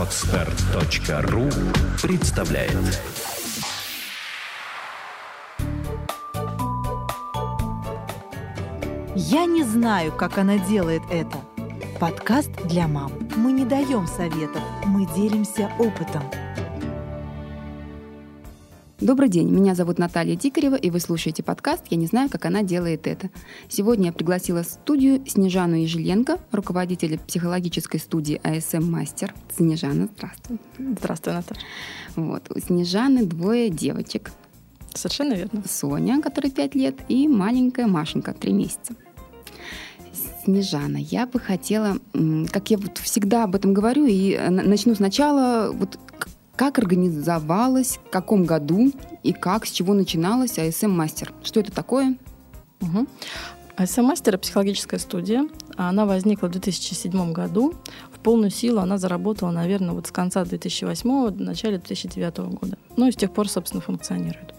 Отстар.ру представляет Я не знаю, как она делает это. Подкаст для мам. Мы не даем советов, мы делимся опытом. Добрый день, меня зовут Наталья Тикарева, и вы слушаете подкаст «Я не знаю, как она делает это». Сегодня я пригласила в студию Снежану Ежеленко, руководителя психологической студии АСМ «Мастер». Снежана, здравствуй. Здравствуй, Наташа. Вот. У Снежаны двое девочек. Совершенно верно. Соня, которой 5 лет, и маленькая Машенька, 3 месяца. Снежана, я бы хотела, как я вот всегда об этом говорю, и э, начну сначала, вот как организовалась, в каком году и как, с чего начиналась АСМ Мастер? Что это такое? Угу. АСМ Мастер – психологическая студия. Она возникла в 2007 году. В полную силу она заработала, наверное, вот с конца 2008 до начала 2009 года. Ну и с тех пор, собственно, функционирует.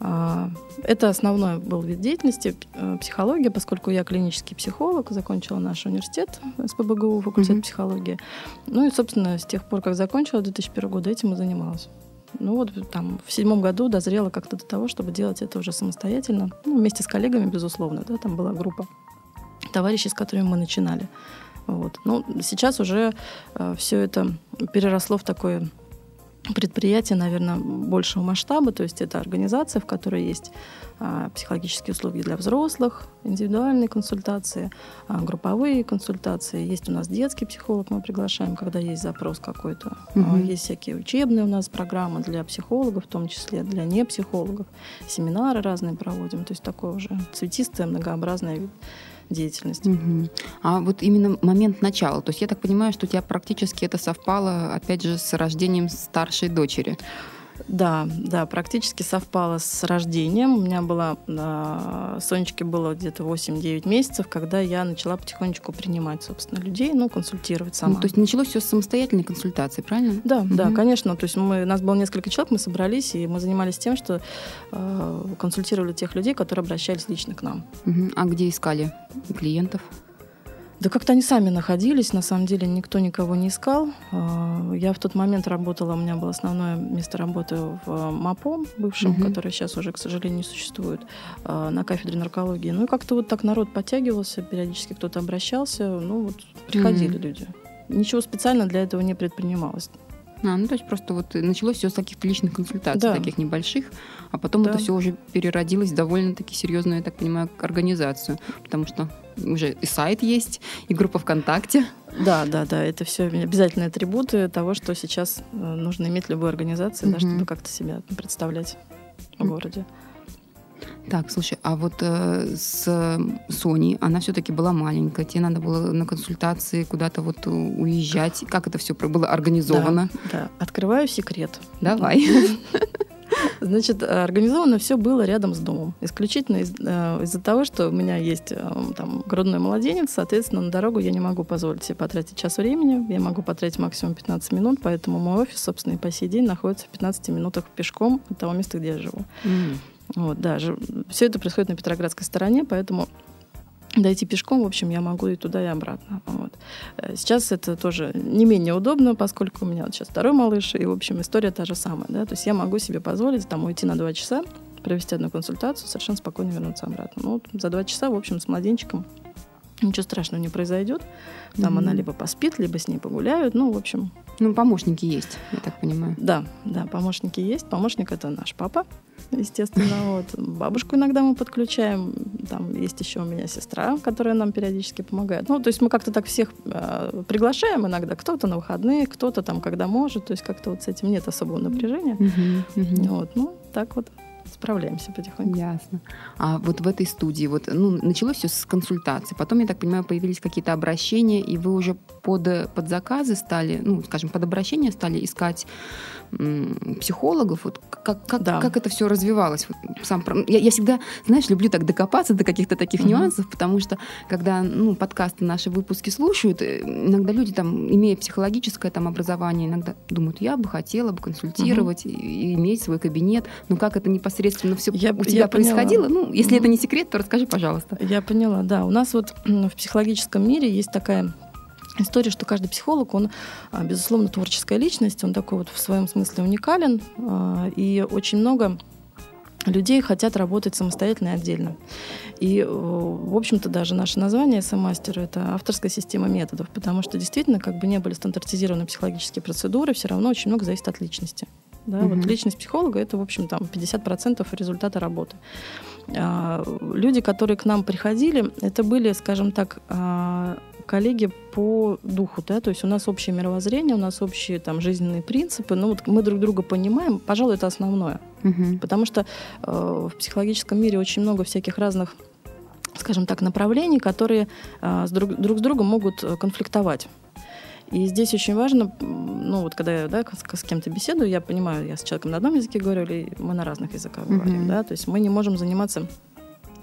А, это основной был вид деятельности, э, психология, поскольку я клинический психолог, закончила наш университет СПБГУ, факультет mm-hmm. психологии. Ну и, собственно, с тех пор, как закончила 2001 года, этим и занималась. Ну вот там в седьмом году дозрела как-то до того, чтобы делать это уже самостоятельно, ну, вместе с коллегами, безусловно, да, там была группа товарищей, с которыми мы начинали. Вот. Ну, сейчас уже э, все это переросло в такое предприятие, наверное, большего масштаба, то есть это организация, в которой есть а, психологические услуги для взрослых, индивидуальные консультации, а, групповые консультации. Есть у нас детский психолог, мы приглашаем, когда есть запрос какой-то. Угу. А, есть всякие учебные у нас программы для психологов, в том числе для непсихологов. Семинары разные проводим, то есть такое уже цветистое, многообразное деятельность. Угу. А вот именно момент начала, то есть я так понимаю, что у тебя практически это совпало, опять же, с рождением старшей дочери. Да, да, практически совпало с рождением. У меня была, э, Сонечке было где-то 8-9 месяцев, когда я начала потихонечку принимать, собственно, людей, ну, консультировать сама. Ну, то есть началось все с самостоятельной консультации, правильно? Да, угу. да, конечно. То есть мы, у нас было несколько человек, мы собрались, и мы занимались тем, что э, консультировали тех людей, которые обращались лично к нам. Угу. А где искали клиентов? Да как-то они сами находились, на самом деле никто никого не искал. А, я в тот момент работала, у меня было основное место работы в МАПО, бывшем, угу. который сейчас уже, к сожалению, не существует, а, на кафедре наркологии. Ну и как-то вот так народ подтягивался, периодически кто-то обращался, ну вот приходили угу. люди. Ничего специально для этого не предпринималось. А, ну то есть просто вот началось все с каких-то личных консультаций, да. таких небольших, а потом да. это все уже переродилось в довольно-таки серьезную, я так понимаю, организацию, потому что уже и сайт есть, и группа ВКонтакте. Да, да, да, это все обязательные атрибуты того, что сейчас э, нужно иметь любой организации, угу. да, чтобы как-то себя представлять в городе. Так, слушай, а вот э, с Соней, она все-таки была маленькая, тебе надо было на консультации куда-то вот уезжать. Как это все было организовано? Да, да. открываю секрет. Давай. Значит, организовано все было рядом с домом. Исключительно из- э, из-за того, что у меня есть э, там грудной младенец, соответственно, на дорогу я не могу позволить себе потратить час времени, я могу потратить максимум 15 минут, поэтому мой офис, собственно, и по сей день находится в 15 минутах пешком от того места, где я живу. Mm. Вот, да, все это происходит на Петроградской стороне, поэтому дойти пешком, в общем, я могу и туда, и обратно. Вот. Э, сейчас это тоже не менее удобно, поскольку у меня вот сейчас второй малыш, и, в общем, история та же самая. Да? То есть я могу себе позволить там уйти на два часа, провести одну консультацию, совершенно спокойно вернуться обратно. Ну, вот за два часа, в общем, с младенчиком ничего страшного не произойдет. Там mm-hmm. она либо поспит, либо с ней погуляют. Ну, в общем. Ну, помощники есть, я так понимаю. Да, да, помощники есть. Помощник это наш папа, естественно. Вот. Бабушку иногда мы подключаем. Там есть еще у меня сестра, которая нам периодически помогает. Ну, то есть мы как-то так всех э, приглашаем иногда. Кто-то на выходные, кто-то там, когда может. То есть как-то вот с этим нет особого напряжения. Mm-hmm. Mm-hmm. Вот, ну, так вот справляемся потихоньку. Ясно. А вот в этой студии, вот, ну, началось все с консультации, потом, я так понимаю, появились какие-то обращения, и вы уже под, под заказы стали, ну, скажем, под обращение стали искать психологов, вот как, как, да. как это все развивалось? Вот сам, я, я всегда, знаешь, люблю так докопаться до каких-то таких угу. нюансов, потому что когда ну, подкасты наши выпуски слушают, э, иногда люди, там, имея психологическое там, образование, иногда думают, я бы хотела бы консультировать угу. и, и иметь свой кабинет, но как это непосредственно все я, у тебя я происходило? Поняла. Ну, если угу. это не секрет, то расскажи, пожалуйста. Я поняла, да. У нас вот в психологическом мире есть такая история, что каждый психолог, он, а, безусловно, творческая личность, он такой вот в своем смысле уникален, а, и очень много людей хотят работать самостоятельно и отдельно. И, в общем-то, даже наше название «СМ-мастер» — это авторская система методов, потому что действительно, как бы не были стандартизированы психологические процедуры, все равно очень много зависит от личности. Да? Mm-hmm. Вот личность психолога — это, в общем, там 50% результата работы. А, люди, которые к нам приходили, это были, скажем так, а, коллеги по духу, да, то есть у нас общее мировоззрение, у нас общие там жизненные принципы, ну вот мы друг друга понимаем, пожалуй, это основное, угу. потому что э, в психологическом мире очень много всяких разных скажем так, направлений, которые э, с друг, друг с другом могут э, конфликтовать. И здесь очень важно, ну вот когда я да, с, с кем-то беседую, я понимаю, я с человеком на одном языке говорю, или мы на разных языках mm-hmm. говорим, да, то есть мы не можем заниматься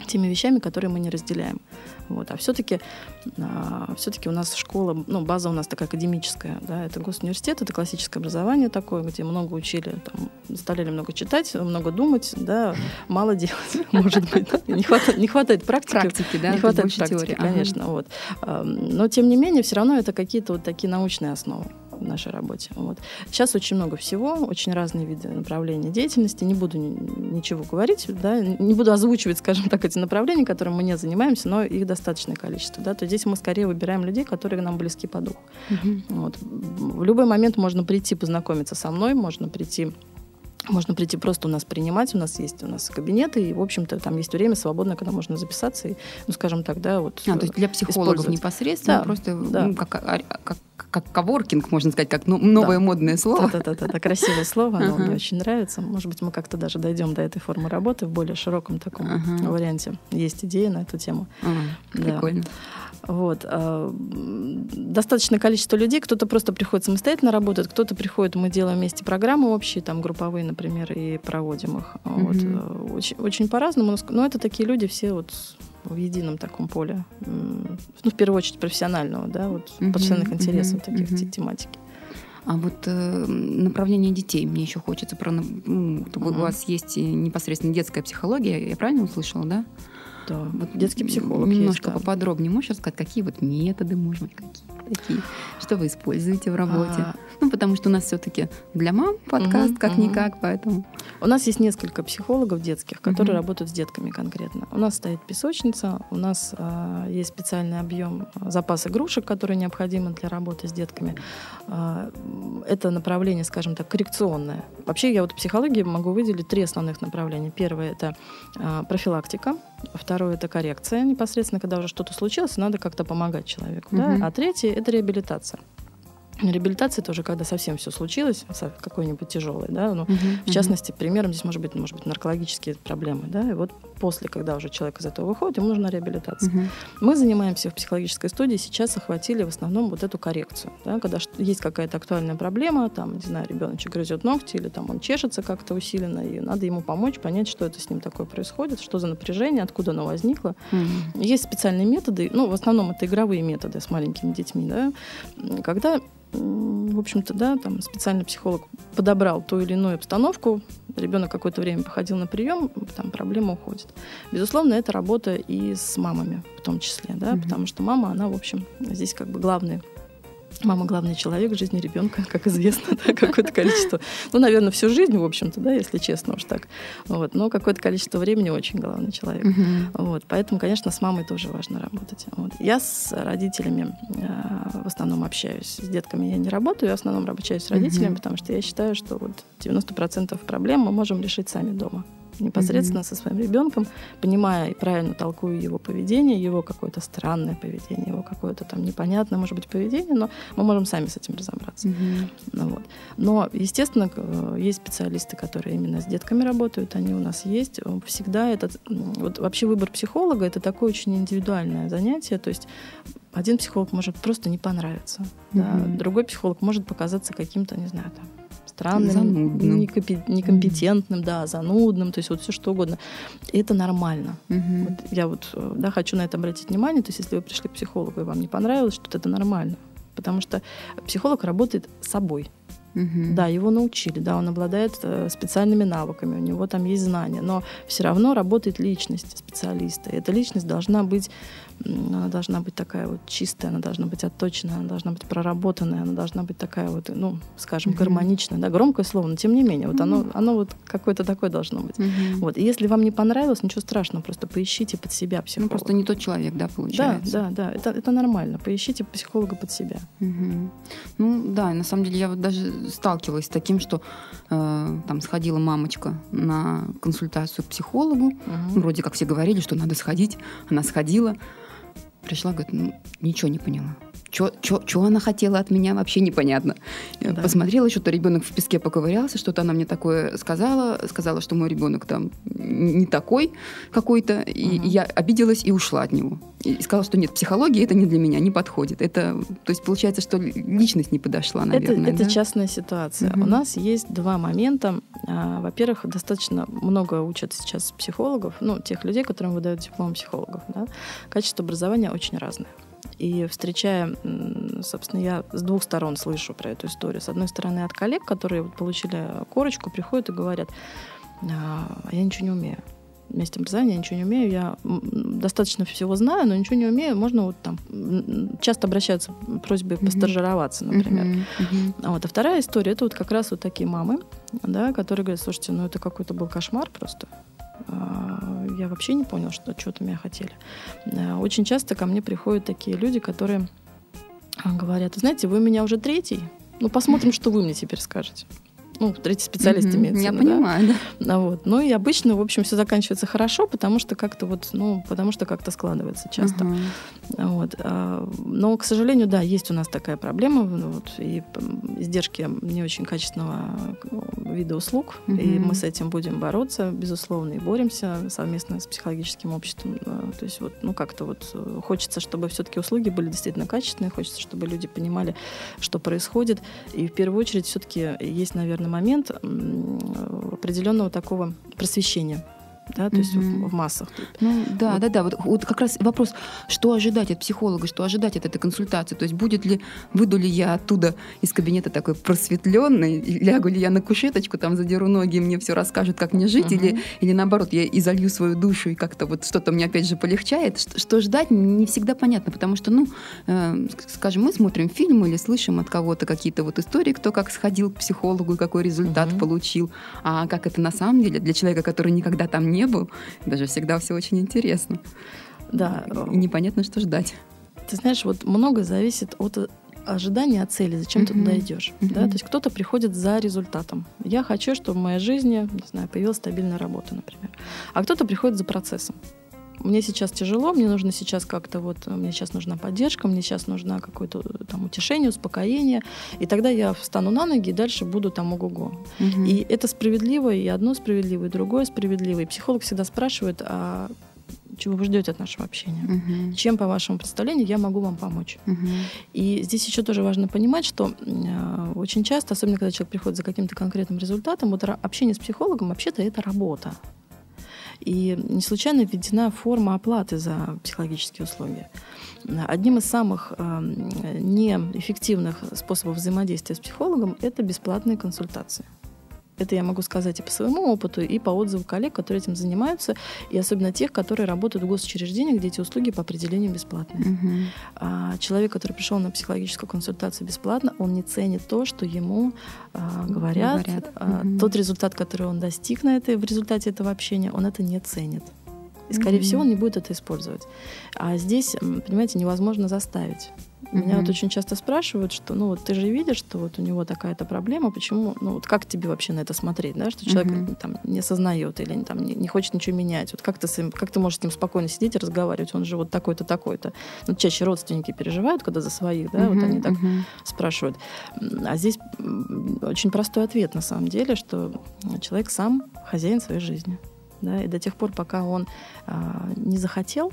теми вещами, которые мы не разделяем. Вот. А все-таки а, все-таки у нас школа, ну, база у нас такая академическая, да, это госуниверситет, это классическое образование такое, где много учили, там, заставляли много читать, много думать, да, мало делать, может быть, не хватает, не хватает практики, практики, да, не хватает практики, конечно, вот. Но тем не менее, все равно это какие-то вот такие научные основы в нашей работе. Вот. Сейчас очень много всего, очень разные виды направления деятельности. Не буду ничего говорить, да, не буду озвучивать, скажем так, эти направления, которыми мы не занимаемся, но их достаточное количество. Да. То есть здесь мы скорее выбираем людей, которые нам близки по духу. Угу. Вот. В любой момент можно прийти познакомиться со мной, можно прийти можно прийти просто у нас принимать, у нас есть у нас кабинеты, и, в общем-то, там есть время свободное, когда можно записаться и, ну, скажем так, да, вот. А, то есть для психологов непосредственно, да, просто да. Ну, как, как, как коворкинг, можно сказать, как ну, новое да. модное слово. Да-да-да, красивое слово, оно мне очень нравится. Может быть, мы как-то даже дойдем до этой формы работы в более широком таком варианте. Есть идеи на эту тему. Прикольно. Вот. А, достаточное количество людей, кто-то просто приходит самостоятельно работает, кто-то приходит, мы делаем вместе программы общие, там групповые, например, и проводим их. Вот. Э, очень, очень по-разному, но это такие люди все вот в едином таком поле, ну, в первую очередь профессионального, да, вот профессиональных интересов таких uh тематики. А вот э, направление детей мне еще хочется про, ну, у вас есть непосредственно детская психология, я правильно услышала, да? Да, вот детский психолог Немножко есть, да. поподробнее можешь рассказать, какие вот методы, может быть, какие такие, что вы используете в работе? А... Ну, потому что у нас все-таки для мам подкаст, угу, как-никак, угу. поэтому... У нас есть несколько психологов детских, которые угу. работают с детками конкретно. У нас стоит песочница, у нас а, есть специальный объем а, запас игрушек, которые необходимы для работы с детками. А, это направление, скажем так, коррекционное. Вообще я вот в психологии могу выделить три основных направления. Первое — это а, профилактика, Второе – это коррекция непосредственно, когда уже что-то случилось, надо как-то помогать человеку. Угу. Да? А третье – это реабилитация. Реабилитация тоже, когда совсем все случилось, какой-нибудь тяжелый, да, ну, uh-huh, в частности, примером здесь может быть, может быть, наркологические проблемы, да, и вот после, когда уже человек из этого выходит, ему нужна реабилитация. Uh-huh. Мы занимаемся в психологической студии, сейчас охватили в основном вот эту коррекцию, да, когда есть какая-то актуальная проблема, там, не знаю, ребеночек грызет ногти или там он чешется как-то усиленно, и надо ему помочь, понять, что это с ним такое происходит, что за напряжение, откуда оно возникло. Uh-huh. Есть специальные методы, ну, в основном это игровые методы с маленькими детьми, да, когда в общем-то, да, там специальный психолог подобрал ту или иную обстановку, ребенок какое-то время походил на прием, там проблема уходит. Безусловно, это работа и с мамами в том числе, да, mm-hmm. потому что мама, она, в общем, здесь как бы главный Мама главный человек в жизни ребенка, как известно, да, какое-то количество, ну, наверное, всю жизнь, в общем-то, да, если честно уж так. Вот, но какое-то количество времени очень главный человек. Uh-huh. Вот, поэтому, конечно, с мамой тоже важно работать. Вот. Я с родителями э, в основном общаюсь. С детками я не работаю, я в основном общаюсь с родителями, uh-huh. потому что я считаю, что вот 90% проблем мы можем решить сами дома непосредственно mm-hmm. со своим ребенком, понимая и правильно толкую его поведение, его какое-то странное поведение, его какое-то там непонятное, может быть, поведение, но мы можем сами с этим разобраться. Mm-hmm. Ну, вот. Но, естественно, есть специалисты, которые именно с детками работают, они у нас есть. Всегда этот... Вот вообще выбор психолога — это такое очень индивидуальное занятие, то есть один психолог может просто не понравиться, mm-hmm. да, другой психолог может показаться каким-то, не знаю, там, странным, занудным. некомпетентным, да, занудным, то есть вот все что угодно. И это нормально. Угу. Вот я вот э, да, хочу на это обратить внимание. То есть если вы пришли к психологу и вам не понравилось, что это нормально. Потому что психолог работает с собой. Мгм. Да, его научили, да, он обладает э, специальными навыками, у него там есть знания, но все равно работает личность специалиста. И эта личность должна быть, она должна быть такая вот чистая, она должна быть отточенная, она должна быть проработанная, она должна быть такая вот, ну, скажем, гармоничная, да, громкое слово, но тем не менее, вот оно, оно вот какое-то такое должно быть. Вот, и если вам не понравилось, ничего страшного, просто поищите под себя Ну, психолога. просто не тот человек, да, да, получается. да, да, это, это нормально. Поищите психолога под себя. Ну да, на самом деле я вот даже сталкивалась с таким, что э, там сходила мамочка на консультацию к психологу. Вроде как все говорили, что надо сходить. Она сходила. Пришла, говорит, ну, ничего не поняла. Что она хотела от меня, вообще непонятно. Да. Посмотрела, что-то ребенок в песке поковырялся, что-то она мне такое сказала, сказала, что мой ребенок там не такой какой-то, и Мгм. я обиделась и ушла от него. И сказала, что нет, психология это не для меня, не подходит. Это, то есть получается, что личность не подошла, наверное. это, это да? частная ситуация. Мгм. У нас есть два момента. А, Во-первых, достаточно много учат сейчас психологов, ну, тех людей, которым выдают диплом психологов. Да? Качество образования очень разное. И встречая, собственно, я с двух сторон слышу про эту историю. С одной стороны, от коллег, которые получили корочку, приходят и говорят, а а я ничего не умею. Есть образование, я ничего не умею, я достаточно всего знаю, но ничего не умею. Можно вот там часто обращаются с просьбой Мгм. постажироваться, например. Мгм. А Вот. А вторая история это вот как раз вот такие мамы, да, которые говорят, слушайте, ну это какой-то был кошмар просто. Я вообще не понял, что что-то меня хотели. А, Очень часто ко мне приходят такие люди, которые а, говорят, знаете, вы меня уже третий, ну посмотрим, что вы мне теперь скажете. Ну, третий специалист Мгм. имеется Я да? понимаю, да. А Вот. Ну и обычно, в общем, все заканчивается хорошо, потому что как-то вот, ну, потому что как-то складывается часто. Ага. Вот. а, Но, к сожалению, да, есть у нас такая проблема, ну, вот, и издержки не очень качественного ну, вида услуг, и Мгм. мы с этим будем бороться, безусловно, и боремся совместно с психологическим обществом. То есть вот, ну, как-то вот э, хочется, чтобы все-таки услуги были действительно качественные, хочется, чтобы люди понимали, что происходит, и в первую очередь все-таки есть, наверное, момент м, определенного такого просвещения. Да, то есть Мгм. в, в массах. Ну да, Вот. да, да. Вот, вот как раз вопрос, что ожидать от психолога, что ожидать от этой консультации. То есть будет ли, выйду ли я оттуда из кабинета такой просветленный, лягу ли я на кушеточку, там задеру ноги, и мне все расскажут, как мне жить, или, Мгм. или наоборот, я изолью свою душу, и как-то вот что-то мне опять же полегчает. Что, что ждать, не всегда понятно, потому что, ну, э, ск- скажем, мы смотрим фильм или слышим от кого-то какие-то вот истории, кто как сходил к психологу и какой результат Мгм. получил. А как это на самом деле для человека, который никогда там не был, даже всегда все очень интересно. Да, И непонятно, что ждать. Ты знаешь, вот многое зависит от э, ожидания, от цели, зачем ты Мгм. туда идешь. Да? Мгм. То есть кто-то приходит за результатом. Я хочу, чтобы в моей жизни, не знаю, появилась стабильная работа, например. А кто-то приходит за процессом. Мне сейчас тяжело, мне нужно сейчас как-то вот, э, мне сейчас нужна поддержка, мне сейчас нужна какое-то э, там утешение, успокоение, и тогда я встану на ноги и дальше буду там ого-го. И это справедливо, и одно справедливо, и другое справедливо. И психолог всегда спрашивает, а чего вы ждете от нашего общения? Мгм. Чем, по вашему представлению, я могу вам помочь? Мгм. И здесь еще тоже важно понимать, что э, очень часто, особенно когда человек приходит за каким-то конкретным результатом, вот общение с психологом вообще-то это работа. И не случайно введена форма оплаты за психологические услуги. Одним из самых э, неэффективных способов взаимодействия с психологом это бесплатные консультации. Это я могу сказать и по своему опыту, и по отзыву коллег, которые этим занимаются, и особенно тех, которые работают в госучреждениях, где эти услуги по определению бесплатные. Мгм. А человек, который пришел на психологическую консультацию бесплатно, он не ценит то, что ему а, говорят, Говорят. а, Мгм. тот результат, который он достиг на этой, в результате этого общения, он это не ценит. И, скорее Мгм. всего, он не будет это использовать. А здесь, понимаете, невозможно заставить. Меня Мгм. вот очень часто спрашивают, что, ну вот ты же видишь, что вот у него такая-то проблема, почему, ну вот как тебе вообще на это смотреть, да, что человек Мгм. там не осознает или там, не, не хочет ничего менять. Вот как ты, с ним- как ты можешь с ним спокойно сидеть и разговаривать, он же вот такой-то, такой-то. Ну, чаще родственники переживают, когда за своих, да, вот Мгм. они так Мгм. спрашивают. А здесь очень простой ответ на самом деле, что человек сам хозяин своей жизни. Да, и до тех пор, пока он а, не захотел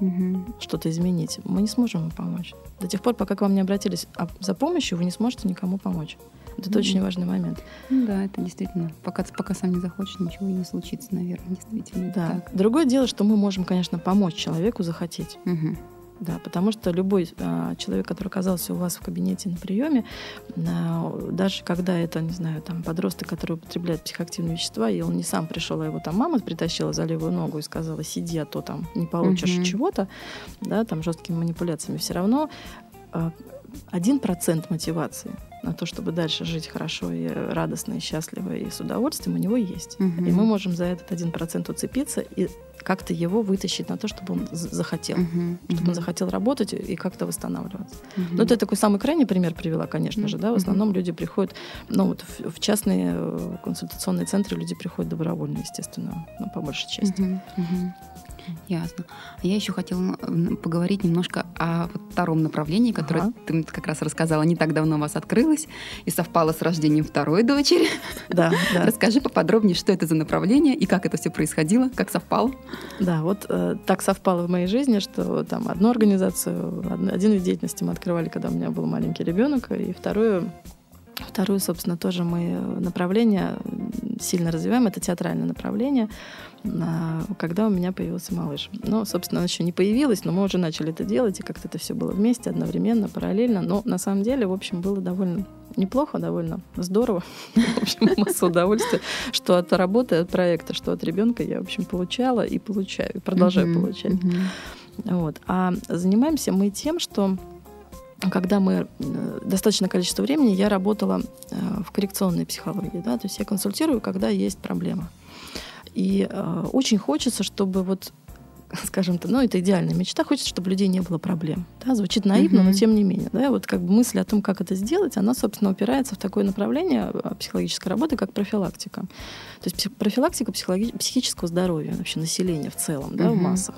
Мгм. что-то изменить, мы не сможем ему помочь. До тех пор, пока к вам не обратились а за помощью, вы не сможете никому помочь. Вот Это Мгм. очень важный момент. Ну да, это действительно. Пока, пока сам не захочешь, ничего и не случится, наверное, действительно. Да. так. Другое дело, что мы можем, конечно, помочь человеку захотеть. Мгм. Да, потому что любой а, человек, который оказался у вас в кабинете на приеме, а, даже когда это, не знаю, там подросток, который употребляет психоактивные вещества, и он не сам пришел, а его там мама притащила за левую ногу и сказала, сиди, а то там не получишь Мгм. чего-то, да, там жесткими манипуляциями, все равно а, один процент мотивации на то, чтобы дальше жить хорошо и радостно, и счастливо, и с удовольствием, у него есть. Мгм. И мы можем за этот один процент уцепиться и как-то его вытащить на то, чтобы он захотел. Мгм. Чтобы он захотел работать и как-то восстанавливаться. Мгм. Ну, это такой самый крайний пример привела, конечно же, да. В основном люди приходят, ну, вот в, в частные э, консультационные центры люди приходят добровольно, естественно, ну, по большей части. Мгм, мгм. Ясно. А Я еще хотела поговорить немножко о втором направлении, которое Ага. ты как раз рассказала, не так давно у вас открылось и совпало с рождением второй дочери. Да, да. Расскажи поподробнее, что это за направление и как это все происходило, как совпало. Да, вот э, так совпало в моей жизни, что там одну организацию, од- один вид деятельности мы открывали, когда у меня был маленький ребенок, и вторую, вторую, собственно, тоже мы э, направление сильно развиваем, это театральное направление, когда у меня появился малыш. Ну, собственно, она еще не появилась, но мы уже начали это делать, и как-то это все было вместе, одновременно, параллельно. Но на самом деле, в общем, было довольно неплохо, довольно здорово. В общем, масса удовольствия, что от работы, от проекта, что от ребенка я, в общем, получала и получаю, и продолжаю получать. Вот. А занимаемся мы тем, что когда мы э, достаточное количество времени я работала э, в коррекционной психологии, да, то есть я консультирую, когда есть проблема. И э, очень хочется, чтобы вот скажем так, ну, это идеальная мечта, хочется, чтобы у людей не было проблем. Да, звучит наивно, но тем не менее. Да, вот как бы мысль о том, как это сделать, она, собственно, упирается в такое направление э, психологической работы, как профилактика. То есть профилактика психологи- психического здоровья вообще населения в целом, да, в массах.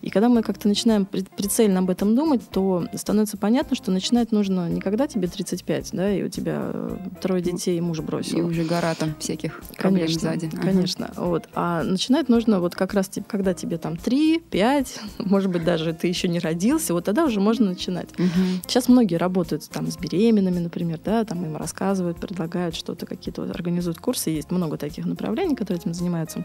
И когда мы как-то начинаем прицельно об этом думать, то становится понятно, что начинать нужно не когда тебе 35, да, и у тебя э, трое детей и муж бросил. И уже гора там всяких проблем Конечно, сзади. Ага. конечно. Вот. А начинать нужно вот как раз, когда тебе там 3, 5, может быть, даже ты еще не родился, вот тогда уже можно начинать. Мгм. Сейчас многие работают там с беременными, например, да, там им рассказывают, предлагают что-то, какие-то организуют курсы. Есть много таких направлений, которые этим занимаются.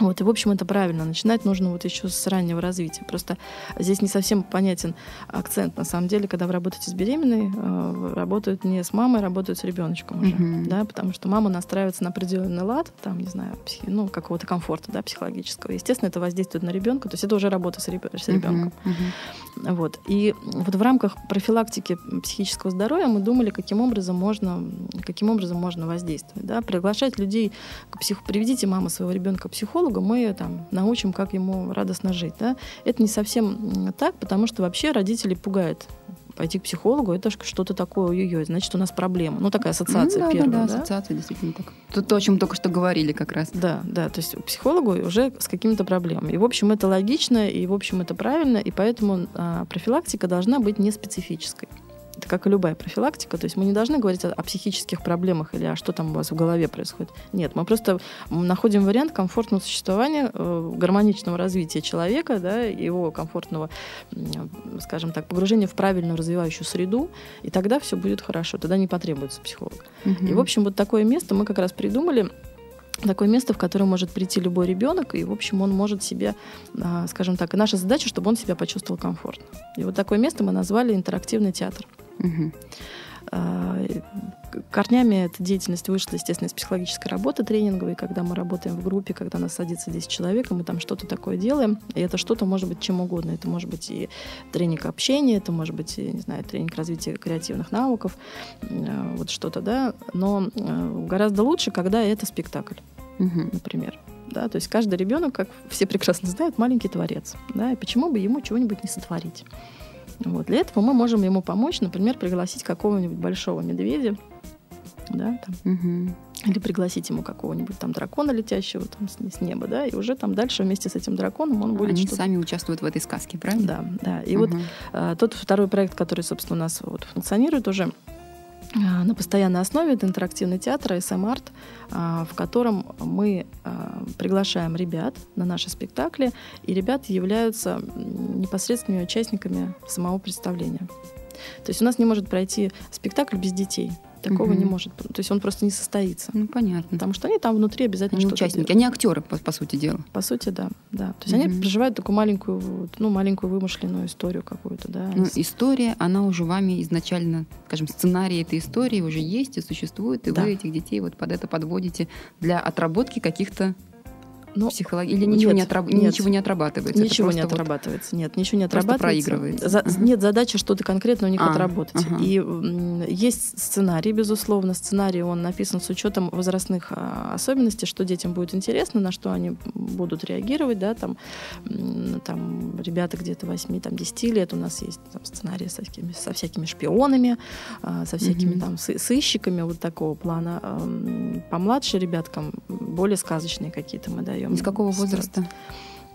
Вот, и, в общем, это правильно. Начинать нужно вот еще с раннего развития. Просто здесь не совсем понятен акцент. На самом деле, когда вы работаете с беременной, э, работают не с мамой, работают с ребеночком уже. Мгм. Да, потому что мама настраивается на определенный лад, там, не знаю, психи- ну, какого-то комфорта да, психологического. Естественно, это воздействует на ребенка. То есть это уже работа с, реб- с ребенком. Мгм, мгм. Вот. И вот в рамках профилактики психического здоровья мы думали, каким образом можно, каким образом можно воздействовать. Да? Приглашать людей к псих... Приведите маму своего ребенка к психологу, мы там, научим, как ему радостно жить. Да? Это не совсем так, потому что вообще родители пугают пойти к психологу, это что-то такое, ой-ой, значит, у нас проблема. Ну, такая ассоциация Ну да, первая. да, да? да, ассоциация действительно так. Тут то, о чем только что говорили как раз. Да, да, то есть психологу уже с какими-то проблемами. И, в общем, это логично, и, в общем, это правильно, и поэтому а, профилактика должна быть не специфической. Это как и любая профилактика. То есть мы не должны говорить о, о психических проблемах или о что там у вас в голове происходит. Нет, мы просто находим вариант комфортного существования, э, гармоничного развития человека, да, его комфортного, м, скажем так, погружения в правильную развивающую среду, и тогда все будет хорошо, тогда не потребуется психолог. Мгм. И, в общем, вот такое место мы как раз придумали. Такое место, в которое может прийти любой ребенок, и, в общем, он может себе, а, скажем так, и наша задача, чтобы он себя почувствовал комфортно. И вот такое место мы назвали интерактивный театр. Мгм. А, Корнями эта деятельность вышла, естественно, из психологической работы тренинговой, когда мы работаем в группе, когда нас садится 10 человек, и мы там что-то такое делаем. И это что-то может быть чем угодно. Это может быть и тренинг общения, это может быть, и, не знаю, тренинг развития креативных навыков, э, вот что-то, да. Но э, гораздо лучше, когда это спектакль Мгм. например. Да, то есть каждый ребенок, как все прекрасно знают, маленький творец. Да, и почему бы ему чего-нибудь не сотворить? Вот. Для этого мы можем ему помочь, например, пригласить какого-нибудь большого медведя, да, там, Мгм. или пригласить ему какого-нибудь там дракона летящего там с, с неба, да, и уже там дальше вместе с этим драконом он будет Они сами участвуют в этой сказке, правильно? Да, да. И вот Мгм. а, Тот второй проект, который, собственно, у нас вот функционирует уже на постоянной основе, это интерактивный театр SM Art, а, в котором мы а, приглашаем ребят на наши спектакли, и ребята являются непосредственными участниками самого представления. То есть у нас не может пройти спектакль без детей. Такого Мгм. не может. То есть он просто не состоится. Ну, понятно. Потому что они там внутри обязательно Они что-то участники, делают. они актеры, по, по сути дела. По сути, да. да. То есть они Мгм. проживают такую маленькую, ну, маленькую вымышленную историю какую-то, да. Ну, история, она уже вами изначально, скажем, сценарий этой истории уже есть и существует, и Да. вы этих детей вот под это подводите для отработки каких-то Ну, психологий... Или ничего, нет, не, отраб- нет. ничего не отрабатывается? Ничего не просто вот- отрабатывается. Нет, ничего не отрабатывается. проигрывается. За- Ага. Нет задачи что-то конкретно у них А, отработать. ага. И м, есть сценарий, безусловно. Сценарий, он написан с учетом возрастных а, особенностей, что детям будет интересно, на что они будут реагировать. Да, там, м, там ребята где-то 8-10 лет у нас есть там, сценарии со, всякими, со всякими шпионами, а, со всякими Мгм. там сы- сыщиками вот такого плана. А, Помладше ребяткам более сказочные какие-то мы даем. Из какого возраста?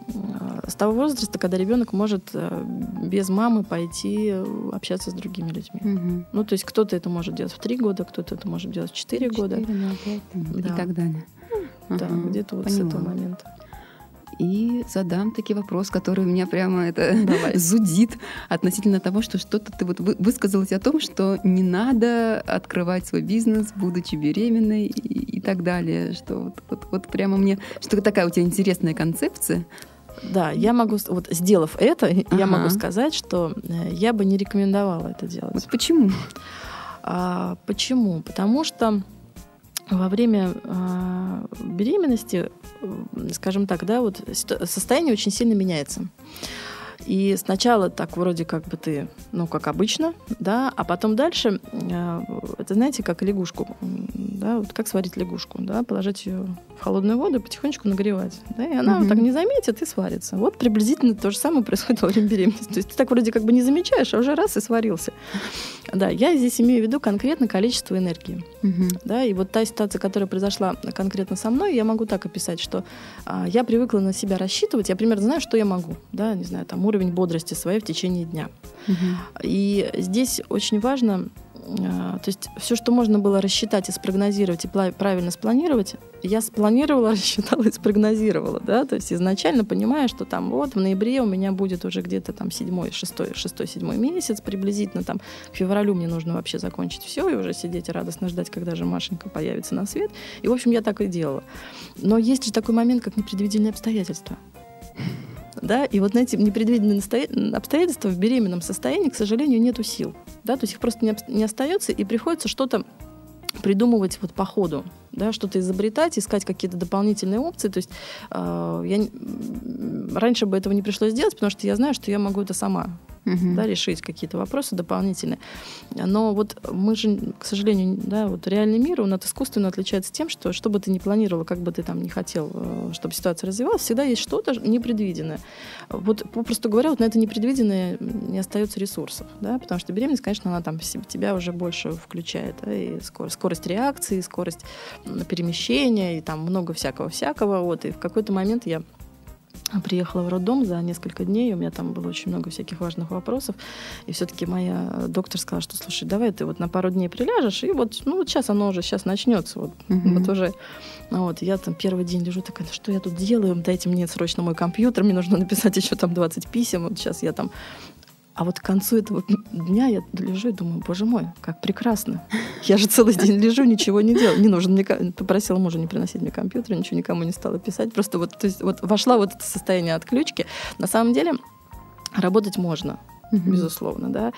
Э, С того возраста, когда ребенок может э, без мамы пойти э, общаться с другими людьми. Мгм. Ну, то есть кто-то это может делать в три года, кто-то это может делать в четыре года. Четыре, да, пять, там, И Да. так далее. Да, Ага, где-то вот с поняла. этого момента. И задам таки вопрос, который у меня прямо это Давай. зудит относительно того, что что-то ты вот вы- высказалась о том, что не надо открывать свой бизнес, будучи беременной и так далее. Что вот, вот, вот прямо мне... Что такая у тебя интересная концепция. Да, я могу, вот сделав это, я Ага. могу сказать, что э, я бы не рекомендовала это делать. Вот почему? А, почему? Потому что во время а, беременности, скажем так, да, вот состояние очень сильно меняется. И сначала так вроде как бы ты, ну, как обычно, да, а потом дальше, э, это знаете, как лягушку, да, вот как сварить лягушку, да, положить ее в холодную воду и потихонечку нагревать, да, и она Мгм. так не заметит и сварится. Вот приблизительно то же самое происходит во время беременности. То есть ты так вроде как бы не замечаешь, а уже раз и сварился. Да, я здесь имею в виду конкретно количество энергии. Мгм. Да, и вот та ситуация, которая произошла конкретно со мной, я могу так описать, что а, я привыкла на себя рассчитывать, я примерно знаю, что я могу, да, не знаю, там уровень бодрости своей в течение дня. Мгм. И здесь очень важно, то есть все, что можно было рассчитать и спрогнозировать, и правильно спланировать, я спланировала, рассчитала и спрогнозировала, да, то есть изначально понимая, что там вот в ноябре у меня будет уже где-то там седьмой, шестой, шестой, седьмой месяц приблизительно, там к февралю мне нужно вообще закончить все и уже сидеть и радостно ждать, когда же Машенька появится на свет. И, в общем, я так и делала. Но есть же такой момент, как непредвиденные обстоятельства. Да, и вот на эти непредвиденные обстоятельства в беременном состоянии, к сожалению, нету сил. Да, то есть их просто не, остается, и приходится что-то придумывать вот по ходу, да, что-то изобретать, искать какие-то дополнительные опции. То есть э, я, раньше бы этого не пришлось делать, потому что я знаю, что я могу это сама Мгм. да, решить какие-то вопросы дополнительные. Но вот мы же, к сожалению, да, вот реальный мир, он от искусственно отличается тем, что что бы ты ни планировал, как бы ты там не хотел, э, чтобы ситуация развивалась, всегда есть что-то непредвиденное. Вот попросту говоря, вот на это непредвиденное не остается ресурсов, да, потому что беременность, конечно, она там тебя уже больше включает, да, и скорость, скорость реакции, скорость перемещения, и там много всякого-всякого, вот, и в какой-то момент я приехала в роддом за несколько дней, у меня там было очень много всяких важных вопросов, и все-таки моя э, доктор сказала, что, слушай, давай ты вот на пару дней приляжешь, и вот, ну, вот сейчас оно уже, сейчас начнется, вот, Мгм. вот уже. Вот, я там первый день лежу, такая, «Ну что я тут делаю, дайте мне срочно мой компьютер, мне нужно написать еще там 20 писем, вот сейчас я там а вот к концу этого дня я лежу и думаю, боже мой, как прекрасно. Я же целый день лежу, ничего не делаю. Не нужен мне, попросила мужа не приносить мне компьютер, ничего никому не стала писать. Просто вот, то есть, вот вошла вот это состояние отключки. На самом деле работать можно. Мгм. безусловно, да.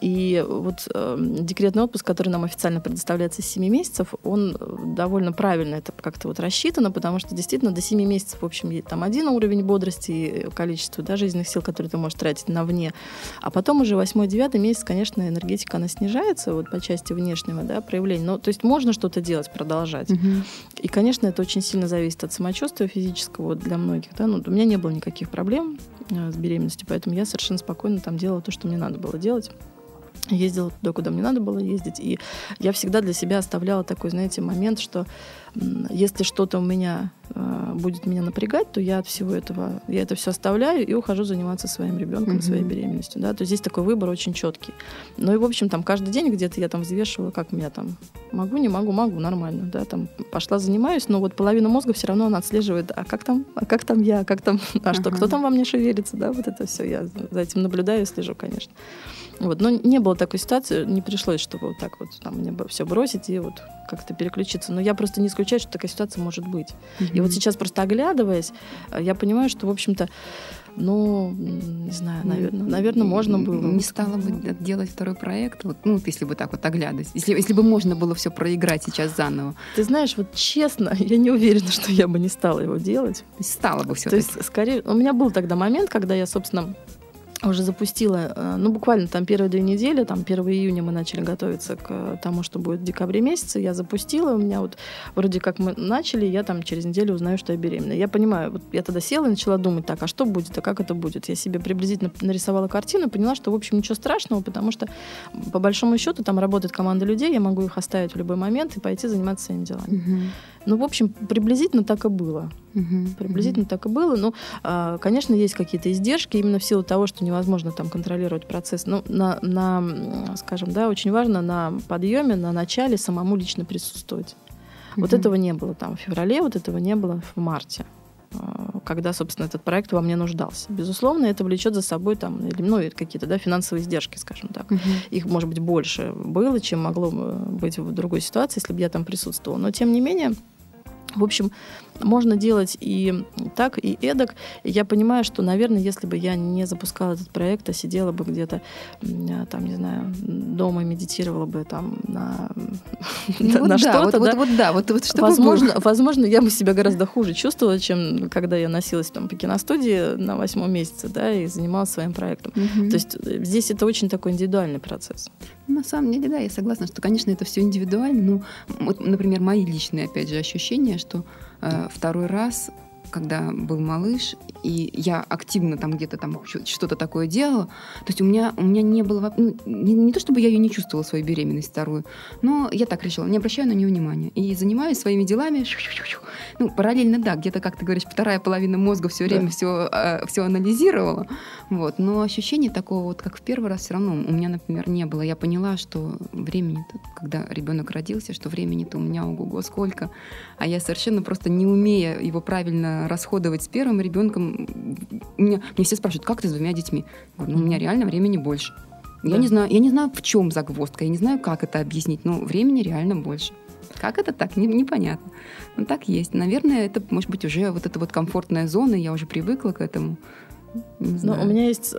И вот э, декретный отпуск, который нам официально предоставляется с 7 месяцев, он э, довольно правильно это как-то вот рассчитано, потому что действительно до 7 месяцев, в общем, там один уровень бодрости и количество да, жизненных сил, которые ты можешь тратить на вне. А потом уже 8-9 месяц, конечно, энергетика, она снижается вот по части внешнего да, проявления. Ну, то есть можно что-то делать, продолжать. Мгм. И, конечно, это очень сильно зависит от самочувствия физического вот для многих. Да? Ну, у меня не было никаких проблем э, с беременностью, поэтому я совершенно спокойно там делала то, что мне надо было делать. Ездила туда, куда мне надо было ездить. И я всегда для себя оставляла такой, знаете, момент, что если что-то у меня э, будет меня напрягать, то я от всего этого, я это все оставляю и ухожу заниматься своим ребенком, Мгм. своей беременностью. Да? То есть здесь такой выбор очень четкий. Ну и, в общем, там каждый день где-то я там взвешивала, как меня там могу, не могу, могу, нормально, да, там пошла занимаюсь, но вот половина мозга все равно она отслеживает, а как там, а как там я, как там, а что, Ага. кто там во мне шевелится, да, вот это все, я за этим наблюдаю и слежу, конечно. Вот. Но не было такой ситуации, не пришлось, чтобы вот так вот там мне все бросить и вот как-то переключиться. Но я просто не исключаю, что такая ситуация может быть. Mm-hmm. И вот сейчас просто оглядываясь, я понимаю, что, в общем-то, ну, не знаю, наверное, наверное можно было. Не стало бы делать второй проект, вот, ну, если бы так вот оглядывать, если, если бы можно было все проиграть сейчас заново. Ты знаешь, вот честно, я не уверена, что я бы не стала его делать. Стала бы все. То есть, скорее, у меня был тогда момент, когда я, собственно, уже запустила, э, ну, буквально там первые две недели, там 1 июня мы начали готовиться к тому, что будет в декабре месяце, я запустила, у меня вот вроде как мы начали, я там через неделю узнаю, что я беременна. Я понимаю, вот я тогда села и начала думать, так, а что будет, а как это будет? Я себе приблизительно нарисовала картину, поняла, что, в общем, ничего страшного, потому что, по большому счету, там работает команда людей, я могу их оставить в любой момент и пойти заниматься своими делами. Угу. Ну, в общем, приблизительно так и было. Угу, приблизительно угу. так и было. Ну, а, конечно, есть какие-то издержки именно в силу того, что невозможно там контролировать процесс. Ну, на, на скажем, да, очень важно на подъеме, на начале самому лично присутствовать. Угу. Вот этого не было там в феврале, вот этого не было в марте а, когда, собственно, этот проект во мне нуждался. Безусловно, это влечет за собой там, ну, какие-то да, финансовые издержки, скажем так. Угу. Их, может быть, больше было, чем могло быть в другой ситуации, если бы я там присутствовала. Но, тем не менее, в общем, можно делать и так, и эдак. И я понимаю, что, наверное, если бы я не запускала этот проект, а сидела бы где-то, там, не знаю, дома медитировала бы там на, ну, на да, что-то, вот, да, вот, вот, да, вот, вот что возможно, возможно, я бы себя гораздо хуже чувствовала, чем когда я носилась там по киностудии на восьмом месяце, да, и занималась своим проектом. Угу. То есть э, здесь это очень такой индивидуальный процесс. На самом деле, да, я согласна, что, конечно, это все индивидуально. Ну, вот, например, мои личные, опять же, ощущения, что второй раз когда был малыш, и я активно там где-то там что-то такое делала. То есть у меня, у меня не было... Ну, не, не то, чтобы я ее не чувствовала, свою беременность вторую, но я так решила, не обращаю на нее внимания. И занимаюсь своими делами. Ну, параллельно, да, где-то, как ты говоришь, вторая половина мозга все время да. все, э, все анализировала. Вот. Но ощущение такого, вот как в первый раз, все равно у меня, например, не было. Я поняла, что времени, когда ребенок родился, что времени-то у меня ого-го сколько. А я совершенно просто не умея его правильно расходовать с первым ребенком. Меня, мне все спрашивают, как ты с двумя детьми? Я говорю, ну, у меня реально времени больше. Да. Я, не знаю, я не знаю, в чем загвоздка, я не знаю, как это объяснить, но времени реально больше. Как это так? Не, непонятно. Но так есть. Наверное, это, может быть, уже вот эта вот комфортная зона, я уже привыкла к этому. Но у меня есть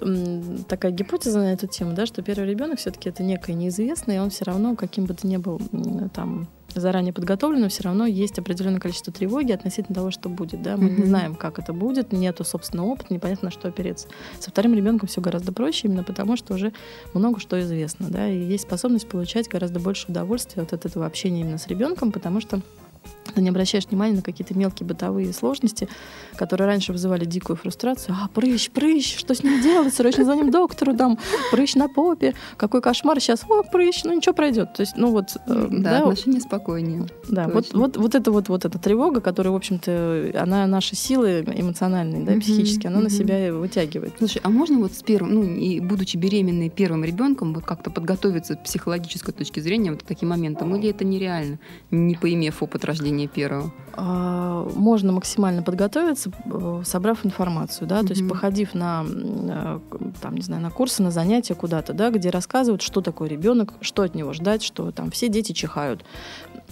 такая гипотеза на эту тему, да, что первый ребенок все-таки это некое неизвестное, и он все равно, каким бы то ни был там заранее подготовлено, все равно есть определенное количество тревоги относительно того, что будет. Да? Мы mm-hmm. не знаем, как это будет, нету собственного опыта, непонятно, на что опереться. Со вторым ребенком все гораздо проще, именно потому что уже много что известно. Да? И есть способность получать гораздо больше удовольствия от этого общения именно с ребенком, потому что ты не обращаешь внимания на какие-то мелкие бытовые сложности, которые раньше вызывали дикую фрустрацию. А, прыщ, прыщ, что с ним делать? Срочно звоним доктору, там, прыщ на попе, какой кошмар сейчас, о, прыщ, ну ничего пройдет. То есть, ну вот... Э, да, да, отношения спокойнее. Да, вот, вот, вот это вот, вот эта тревога, которая, в общем-то, она наши силы эмоциональные, да, психические, она на себя вытягивает. Слушай, а можно вот с первым, ну, и будучи беременной первым ребенком, вот как-то подготовиться с психологической точки зрения вот к таким моментам, или это нереально, не поимев опыт рождения первого? А, можно максимально подготовиться, э, собрав информацию, да, mm-hmm. то есть походив на, э, там, не знаю, на курсы, на занятия куда-то, да, где рассказывают, что такое ребенок, что от него ждать, что там все дети чихают,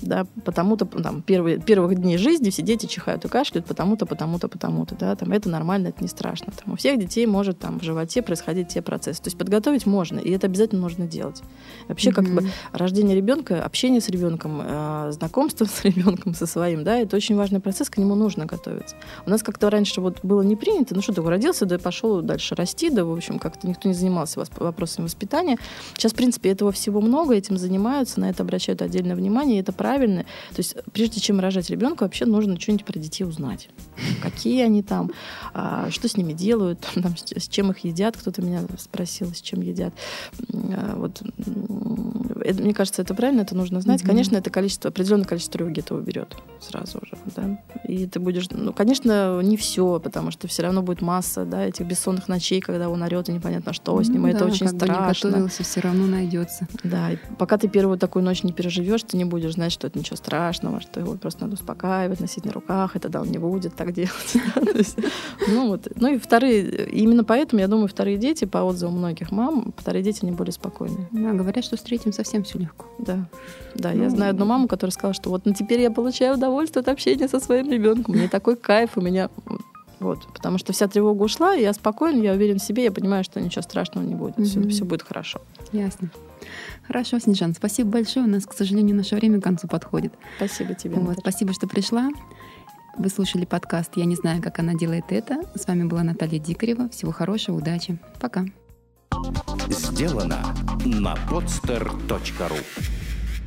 да, потому-то там первые, первых дней жизни все дети чихают и кашляют, потому-то, потому-то, потому-то, да, там это нормально, это не страшно. Там у всех детей может там в животе происходить те процессы. То есть подготовить можно, и это обязательно нужно делать. Вообще, mm-hmm. как бы рождение ребенка, общение с ребенком, э, знакомство с ребенком со своим, да, это очень важный процесс, к нему нужно готовиться. У нас как-то раньше вот было не принято, ну что ты родился, да пошел дальше расти, да, в общем, как-то никто не занимался вопросами воспитания. Сейчас, в принципе, этого всего много, этим занимаются, на это обращают отдельное внимание, и это правильно. То есть прежде чем рожать ребенка, вообще нужно что-нибудь про детей узнать. Какие они там, а, что с ними делают, там, с чем их едят. Кто-то меня спросил, с чем едят. А, вот. Это, мне кажется, это правильно, это нужно знать. Mm-hmm. Конечно, это количество, определенное количество тревоги это уберет сразу же, да. И ты будешь, ну, конечно, не все, потому что все равно будет масса, да, этих бессонных ночей, когда он орет, и непонятно, что с ним, Ну и это да, очень как бы не страшно. готовился, все равно найдется. Да, и пока ты первую такую ночь не переживешь, ты не будешь знать, что это ничего страшного, что его просто надо успокаивать, носить на руках, и тогда он не будет так делать. Ну, вот. ну и вторые, именно поэтому, я думаю, вторые дети, по отзывам многих мам, вторые дети, они более спокойные. Да, говорят, что с третьим совсем все легко. Да, да, Ну, я знаю одну маму, которая сказала, что вот ну, теперь я получаю удовольствие от общения со своим ребенком. Мне такой кайф у меня. Вот, потому что вся тревога ушла, и я спокойна, я уверен в себе, я понимаю, что ничего страшного не будет, все, Мгм. будет хорошо. Ясно. Хорошо, Снежан, спасибо большое. У нас, к сожалению, наше время к концу подходит. Спасибо тебе. Вот, Наташа. спасибо, что пришла. Вы слушали подкаст «Я не знаю, как она делает это». С вами была Наталья Дикарева. Всего хорошего, удачи. Пока. Сделано на podster.ru